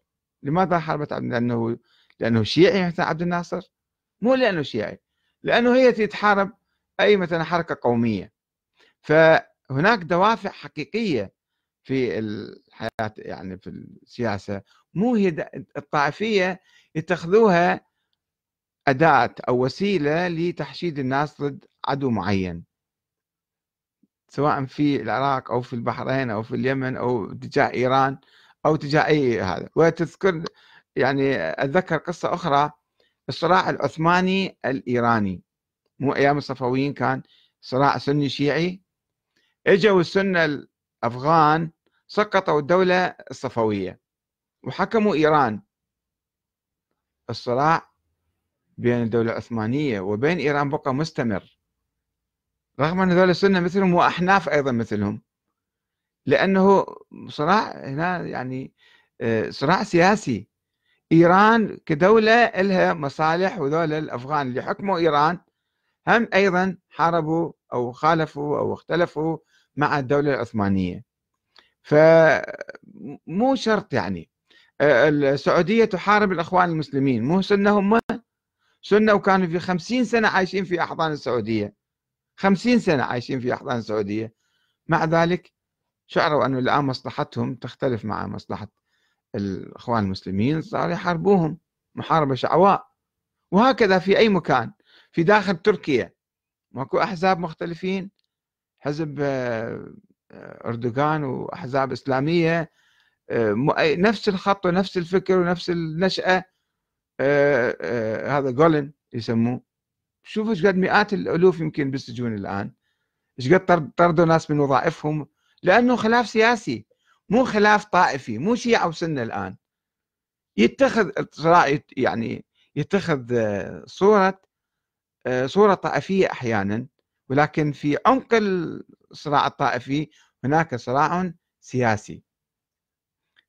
S1: لماذا حاربت عبد لأنه لأنه شيعي عبد الناصر؟ مو لأنه شيعي. لأنه هي تتحارب أي مثلا حركة قومية. فهناك دوافع حقيقية في الحياة يعني في السياسة. مو هي الطائفية يتخذوها أداة أو وسيلة لتحشيد الناس ضد عدو معين. سواء في العراق أو في البحرين أو في اليمن أو تجاه إيران أو تجاه أي هذا. وتذكر يعني أتذكر قصة أخرى الصراع العثماني الإيراني مو أيام الصفويين كان صراع سني شيعي. إجوا السنة الأفغان سقطوا الدولة الصفوية وحكموا إيران. الصراع بين الدولة العثمانية وبين إيران بقى مستمر. رغم أن هذول السنة مثلهم وأحناف أيضا مثلهم. لأنه صراع هنا يعني آه، صراع سياسي. إيران كدولة لها مصالح وذول الأفغان. اللي حكموا إيران هم أيضا حاربوا أو خالفوا أو اختلفوا مع الدولة العثمانية. فمو شرط يعني. السعودية تحارب الأخوان المسلمين. مو سنة هم. سنة وكانوا في خمسين سنة عايشين في أحضان السعودية. خمسين سنة عايشين في أحضان السعودية. مع ذلك شعروا أنه الآن مصلحتهم تختلف مع مصلحة الإخوان المسلمين صاروا يحاربوهم محاربة شعواء. وهكذا في أي مكان في داخل تركيا. ماكو أحزاب مختلفين حزب آه، أردوغان وأحزاب إسلامية آه، نفس الخط ونفس الفكر ونفس النشأة آه، هذا جولن يسموه. شوفوا إيش قد مئات الألوف يمكن بالسجون الآن. إيش قد طردوا ناس من وظائفهم لأنه خلاف سياسي. مو خلاف طائفي مو شيعة وسنة الآن. يتخذ يعني يتخذ صورة صورة طائفية أحيانا ولكن في عمق الصراع الطائفي هناك صراع سياسي.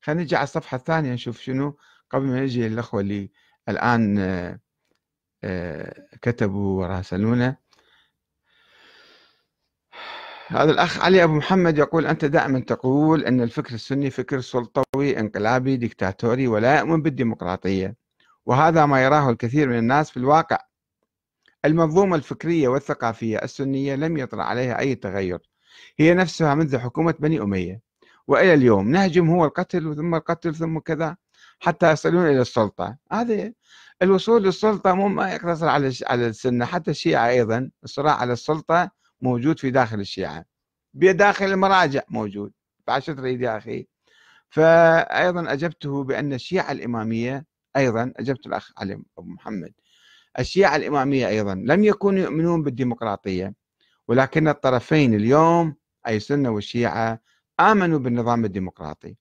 S1: خلينا نجي على الصفحة الثانية نشوف شنو قبل ما نجي الأخوة اللي الآن كتبوا وراسلونا. هذا الأخ علي أبو محمد يقول أنت دائما تقول أن الفكر السني فكر سلطوي انقلابي ديكتاتوري ولا يؤمن بالديمقراطية. وهذا ما يراه الكثير من الناس في الواقع. المنظومة الفكرية والثقافية السنية لم يطرأ عليها أي تغير. هي نفسها منذ حكومة بني أمية. وإلى اليوم نهجم هو القتل ثم القتل ثم كذا حتى يصلون إلى السلطة. هذه الوصول للسلطة مو ما يقتصر على على السنة حتى الشيعة أيضا الصراع على السلطة موجود في داخل الشيعة. بداخل المراجع موجود. بعد شو تريد يا أخي. فأيضا أجبته بأن الشيعة الإمامية أيضا أجبت الأخ علي أبو محمد. الشيعة الإمامية أيضا لم يكونوا يؤمنون بالديمقراطية ولكن الطرفين اليوم أي السنة والشيعة آمنوا بالنظام الديمقراطي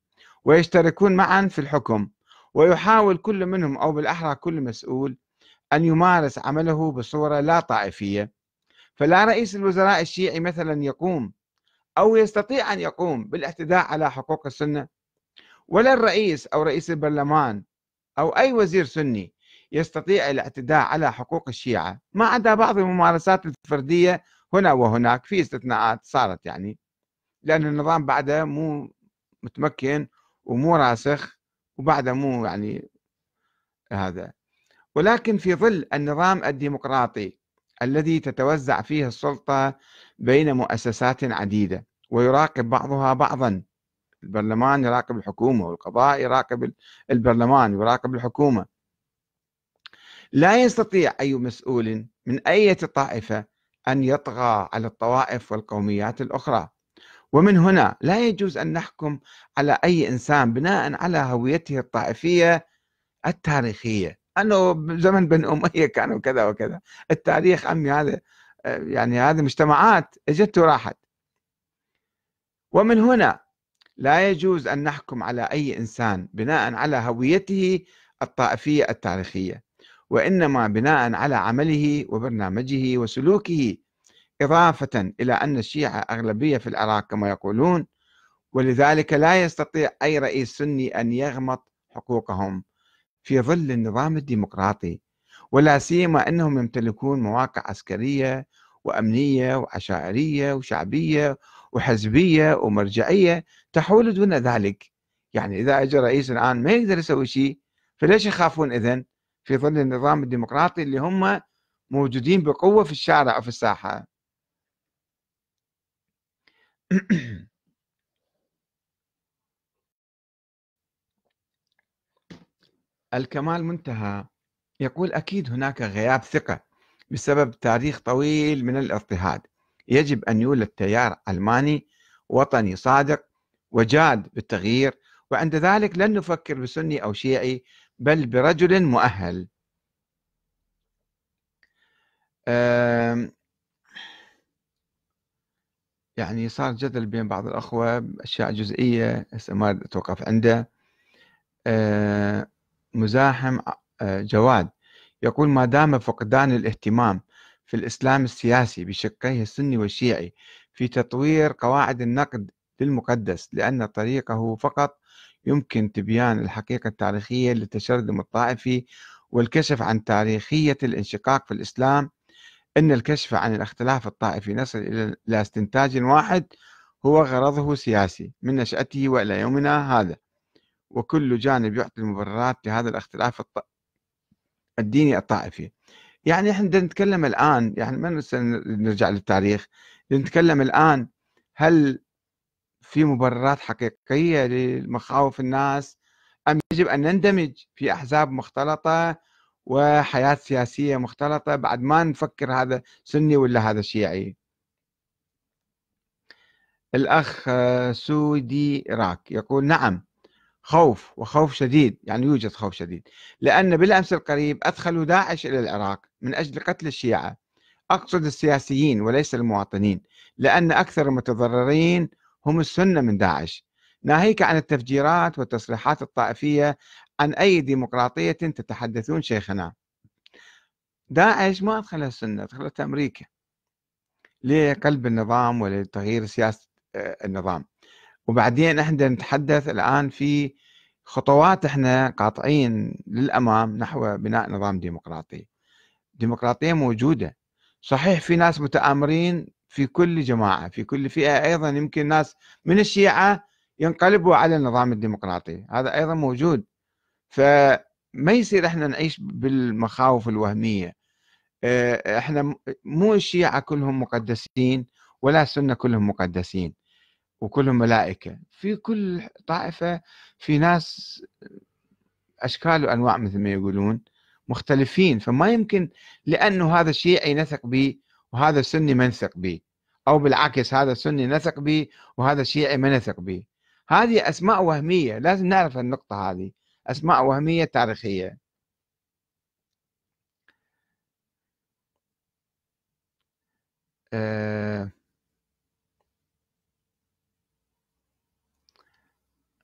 S1: ويشتركون معا في الحكم. ويحاول كل منهم أو بالأحرى كل مسؤول أن يمارس عمله بصورة لا طائفية. فلا رئيس الوزراء الشيعي مثلا يقوم أو يستطيع أن يقوم بالاعتداء على حقوق السنة ولا الرئيس أو رئيس البرلمان أو أي وزير سني يستطيع الاعتداء على حقوق الشيعة ما عدا بعض الممارسات الفردية هنا وهناك في استثناءات صارت يعني. لأن النظام بعده مو متمكن ومو راسخ وبعده مو يعني هذا. ولكن في ظل النظام الديمقراطي الذي تتوزع فيه السلطة بين مؤسسات عديدة ويراقب بعضها بعضا. البرلمان يراقب الحكومة والقضاء يراقب البرلمان يراقب الحكومة. لا يستطيع أي مسؤول من أي طائفة أن يطغى على الطوائف والقوميات الأخرى. ومن هنا لا يجوز أن نحكم على أي إنسان بناء على هويته الطائفية التاريخية. أنه زمن بن أمية كانوا كذا وكذا. التاريخ عمي هذا يعني هذه مجتمعات أجت وراحت. ومن هنا لا يجوز أن نحكم على أي إنسان بناء على هويته الطائفية التاريخية وإنما بناء على عمله وبرنامجه وسلوكه إضافة إلى أن الشيعة أغلبية في العراق كما يقولون ولذلك لا يستطيع أي رئيس سني أن يغمط حقوقهم. في ظل النظام الديمقراطي ولا سيما أنهم يمتلكون مواقع عسكرية وأمنية وعشائرية وشعبية وحزبية ومرجعية تحول دون ذلك. يعني إذا أجى رئيس الآن ما يقدر يسوي شيء فليش يخافون إذن في ظل النظام الديمقراطي اللي هم موجودين بقوة في الشارع وفي الساحة؟ الكمال منتهى. يقول أكيد هناك غياب ثقة بسبب تاريخ طويل من الاضطهاد. يجب أن يولد تيار علماني وطني صادق وجاد بالتغيير وعند ذلك لن نفكر بسني أو شيعي بل برجل مؤهل. يعني صار جدل بين بعض الأخوة بأشياء جزئية هسه ما أتوقف عنده. مزاحم جواد. يقول ما دام فقدان الاهتمام في الإسلام السياسي بشقيه السني والشيعي في تطوير قواعد النقد للمقدس لأن طريقه فقط يمكن تبيان الحقيقة التاريخية للتشرذم الطائفي والكشف عن تاريخية الانشقاق في الإسلام أن الكشف عن الاختلاف الطائفي نصل إلى استنتاج واحد هو غرضه سياسي من نشأته وإلى يومنا هذا. وكل جانب يعطي المبررات لهذا الاختلاف الديني الطائفي. يعني إحنا نتكلم الآن يعني ما نرجع للتاريخ نتكلم الآن هل في مبررات حقيقية لمخاوف الناس أم يجب أن نندمج في أحزاب مختلطة وحياة سياسية مختلطة بعد ما نفكر هذا سني ولا هذا شيعي؟ الأخ سودي راك يقول نعم. خوف وخوف شديد يعني يوجد خوف شديد. لأن بالأمس القريب أدخلوا داعش إلى العراق من أجل قتل الشيعة. أقصد السياسيين وليس المواطنين لأن أكثر المتضررين هم السنة من داعش. ناهيك عن التفجيرات والتصريحات الطائفية عن أي ديمقراطية تتحدثون شيخنا. داعش ما أدخلها السنة أدخلتها أمريكا. لقلب النظام ولتغيير سياسة آه، النظام. وبعدين إحنا نتحدث الآن في خطوات إحنا قاطعين للأمام نحو بناء نظام ديمقراطي. ديمقراطية موجودة. صحيح في ناس متآمرين في كل جماعة في كل فئة أيضا يمكن ناس من الشيعة ينقلبوا على النظام الديمقراطي. هذا أيضا موجود. فما يصير إحنا نعيش بالمخاوف الوهمية. آه، إحنا مو الشيعة كلهم مقدسين ولا السنة كلهم مقدسين. وكلهم ملائكة. في كل طائفة في ناس أشكال وأنواع مثل ما يقولون مختلفين. فما يمكن لأنه هذا الشيعي نثق به وهذا السني ما نثق به أو بالعكس هذا السني نثق به وهذا الشيعي ما نثق به هذه أسماء وهمية لازم نعرف النقطة هذه. أسماء وهمية تاريخية. أه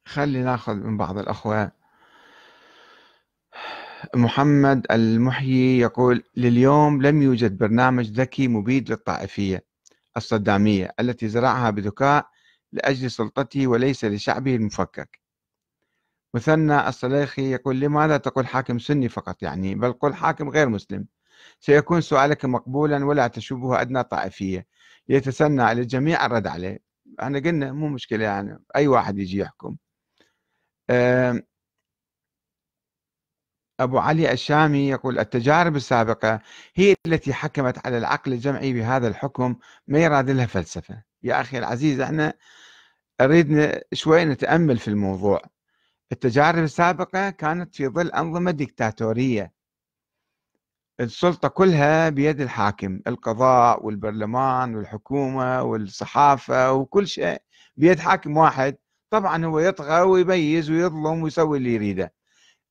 S1: خلي ناخذ من بعض الأخوة محمد المحيي يقول لليوم لم يوجد برنامج ذكي مبيد للطائفية الصدامية التي زرعها بذكاء لأجل سلطته وليس لشعبه المفكك. مثنى الصليخي يقول لماذا تقول حاكم سني فقط يعني؟ بل قل حاكم غير مسلم. سيكون سؤالك مقبولا ولا تشوبه أدنى طائفية. ليتسنى للجميع الرد عليه. أنا قلنا مو مشكلة يعني أي واحد يجي يحكم. أبو علي الشامي يقول التجارب السابقة هي التي حكمت على العقل الجمعي بهذا الحكم ما يراد لها فلسفة. يا أخي العزيز إحنا أريد شوي نتأمل في الموضوع. التجارب السابقة كانت في ظل أنظمة ديكتاتورية. السلطة كلها بيد الحاكم القضاء والبرلمان والحكومة والصحافة وكل شيء بيد حاكم واحد. طبعا هو يطغى ويميز ويظلم ويسوي اللي يريده.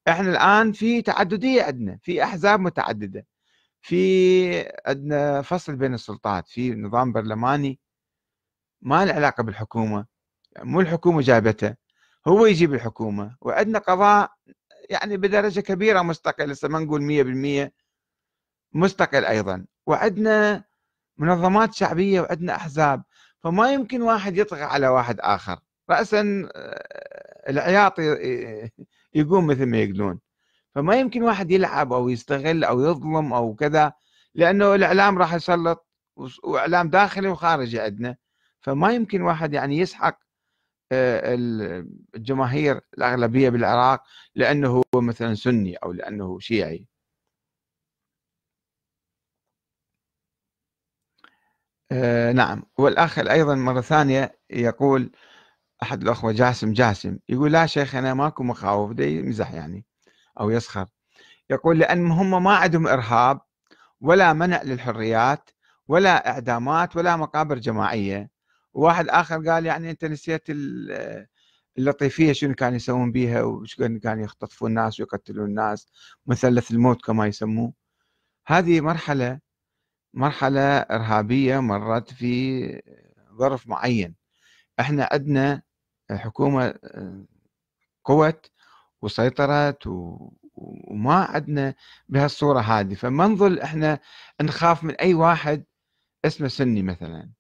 S1: إحنا الآن في تعددية عندنا في أحزاب متعددة. في عندنا فصل بين السلطات في نظام برلماني ما له علاقة بالحكومة مو الحكومة جابته هو يجيب الحكومة. وعندنا قضاء يعني بدرجة كبيرة مستقل هسه ما نقول 100% مستقل أيضا. وعندنا منظمات شعبية وعندنا أحزاب. فما يمكن واحد يطغى على واحد آخر. راسا آه، العياط يقوم مثل ما يقولون فما يمكن واحد يلعب أو يستغل أو يظلم أو كذا لأنه الإعلام راح يسلط وإعلام داخلي وخارجي عندنا. فما يمكن واحد يعني يسحق آه، الجماهير الأغلبية بالعراق لأنه هو مثلا سني أو لأنه شيعي. آه نعم. والأخ أيضا مرة ثانية يقول أحد الأخوة جاسم جاسم يقول لا شيخنا ماكو مخاوف دي يمزح يعني أو يسخر. يقول لأن هم ما عندهم إرهاب ولا منع للحريات ولا إعدامات ولا مقابر جماعية. وواحد آخر قال يعني أنت نسيت اللطيفية شنو كانوا يسوون بيها وشنو كانوا يختطفون الناس ويقتلون الناس مثلث الموت كما يسموه. هذه مرحلة مرحلة إرهابية مرت في ظرف معين. إحنا عندنا حكومة قوت وسيطرت وما عندنا بهالصورة هذه. فما نظل إحنا نخاف من أي واحد اسمه سني مثلا.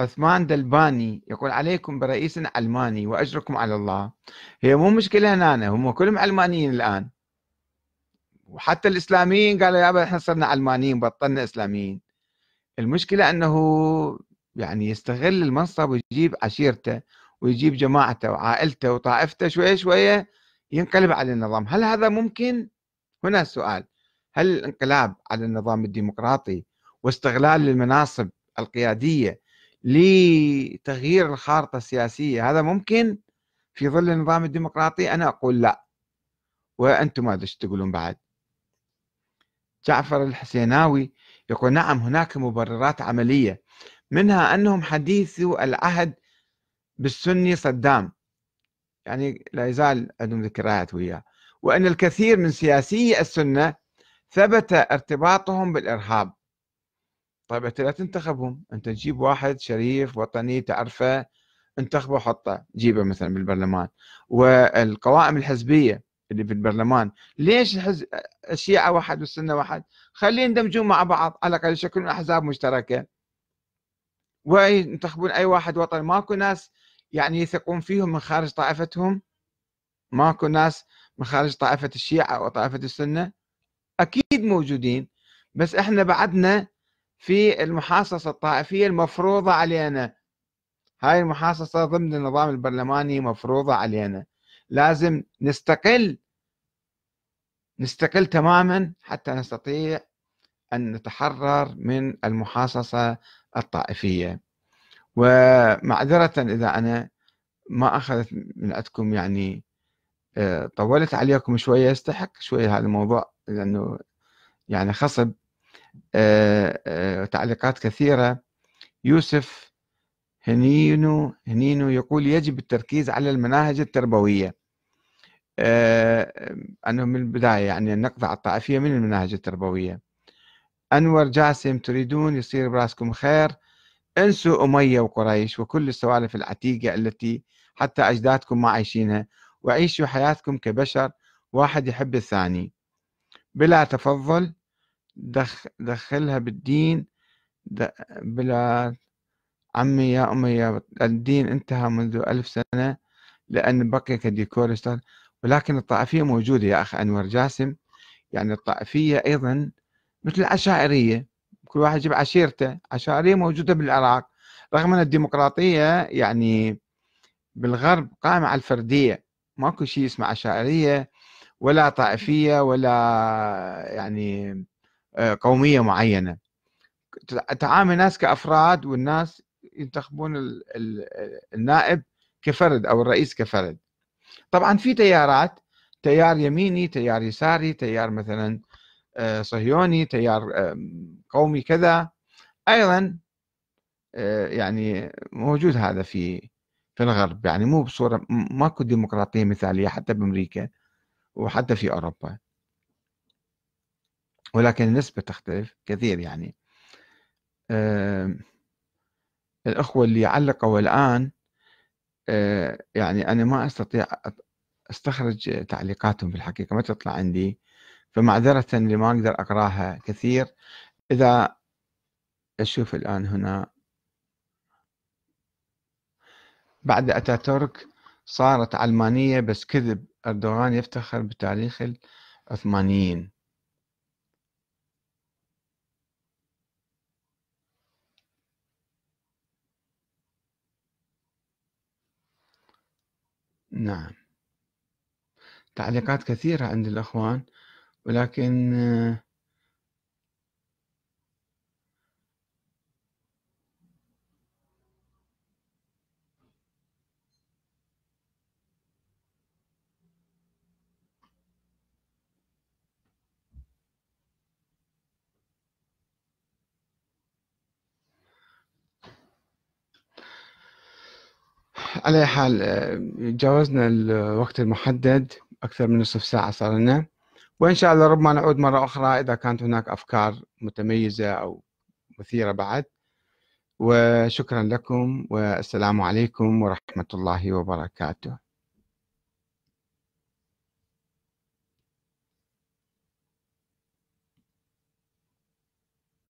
S1: عثمان دلباني يقول عليكم برئيس علماني وأجركم على الله. هي مو مشكلة هنا هم كلهم علمانيين الآن. وحتى الإسلاميين قالوا يابا إحنا صرنا علمانيين بطلنا إسلاميين. المشكلة إنه يعني يستغل المنصب ويجيب عشيرته ويجيب جماعته وعائلته وطائفته شوية شوية ينقلب على النظام. هل هذا ممكن؟ هنا السؤال. هل الانقلاب على النظام الديمقراطي واستغلال المناصب القيادية لتغيير الخارطة السياسية هذا ممكن في ظل النظام الديمقراطي؟ أنا أقول لا. وأنتم ماذا تقولون بعد. جعفر الحسيناوي يقول نعم هناك مبررات عملية منها أنهم حديثو العهد بالسني صدام. يعني لا يزال عندهم ذكريات وياه. وأن الكثير من سياسي السنة ثبت ارتباطهم بالإرهاب. طيب أنت لا تنتخبهم. أنت تجيب واحد شريف وطني تعرفه انتخبه وحطه جيبه مثلا بالبرلمان. والقوائم الحزبية اللي في البرلمان. ليش الحزب الشيعة واحد والسنة واحد؟ خليه يندمجون مع بعض على الأقل يشكلون أحزاب مشتركة. وينتخبون أي واحد وطني. ماكو ناس يعني يثقون فيهم من خارج طائفتهم. ماكو ناس من خارج طائفة الشيعة وطائفة السنة. أكيد موجودين بس إحنا بعدنا في المحاصصة الطائفية المفروضة علينا. هاي المحاصصة ضمن النظام البرلماني مفروضة علينا. لازم نستقل نستقل تماما حتى نستطيع أن نتحرر من المحاصصة الطائفية. ومعذرة إذا أنا ما أخذت من عندكم يعني آه، طولت عليكم شوية يستحق شوية هذا الموضوع لأنه يعني خصب آه، آه، تعليقات كثيرة. يوسف هنينو هنينو يقول يجب التركيز على المناهج التربوية. أنه من البداية يعني نقطع الطائفية من المناهج التربوية. أنور جاسم تريدون يصير براسكم خير. انسوا أمية وقريش وكل السوالف العتيقة التي حتى أجدادكم ما عايشينها وعيشوا حياتكم كبشر واحد يحب الثاني. بلا تفضل دخ دخلها بالدين. بلا عمي يا أمي يا الدين انتهى منذ ألف سنة لأن بقي كديكور ولكن الطائفية موجودة يا أخ أنور جاسم. يعني الطائفية أيضا مثل العشائرية كل واحد يجيب عشيرته. عشائرية موجودة بالعراق. رغم أن الديمقراطية يعني بالغرب قائمة على الفردية. ماكو شيء اسمه عشائرية ولا طائفية ولا يعني آه، قومية معينة. تعامل الناس كأفراد والناس ينتخبون النائب كفرد أو الرئيس كفرد. طبعا في تيارات. تيار يميني تيار يساري تيار مثلا صهيوني تيار قومي كذا. أيضا آه، يعني موجود هذا في في الغرب. يعني مو بصورة ماكو ديمقراطية مثالية حتى بأمريكا وحتى في أوروبا. ولكن النسبة تختلف كثير يعني. الأخوة اللي علقوا الآن آه، يعني أنا ما أستطيع أستخرج تعليقاتهم في الحقيقة ما تطلع عندي. فمعذرة اللي ما أقدر أقراها كثير. إذا أشوف الآن هنا. بعد أتاتورك صارت علمانية بس كذب. أردوغان يفتخر بتاريخ العثمانيين. نعم. تعليقات كثيرة عند الأخوان. ولكن على حال جاوزنا الوقت المحدد أكثر من نصف ساعة صار لنا. وإن شاء الله ربما نعود مرة أخرى إذا كانت هناك أفكار متميزة أو مثيرة بعد. وشكرا لكم والسلام عليكم ورحمة الله وبركاته.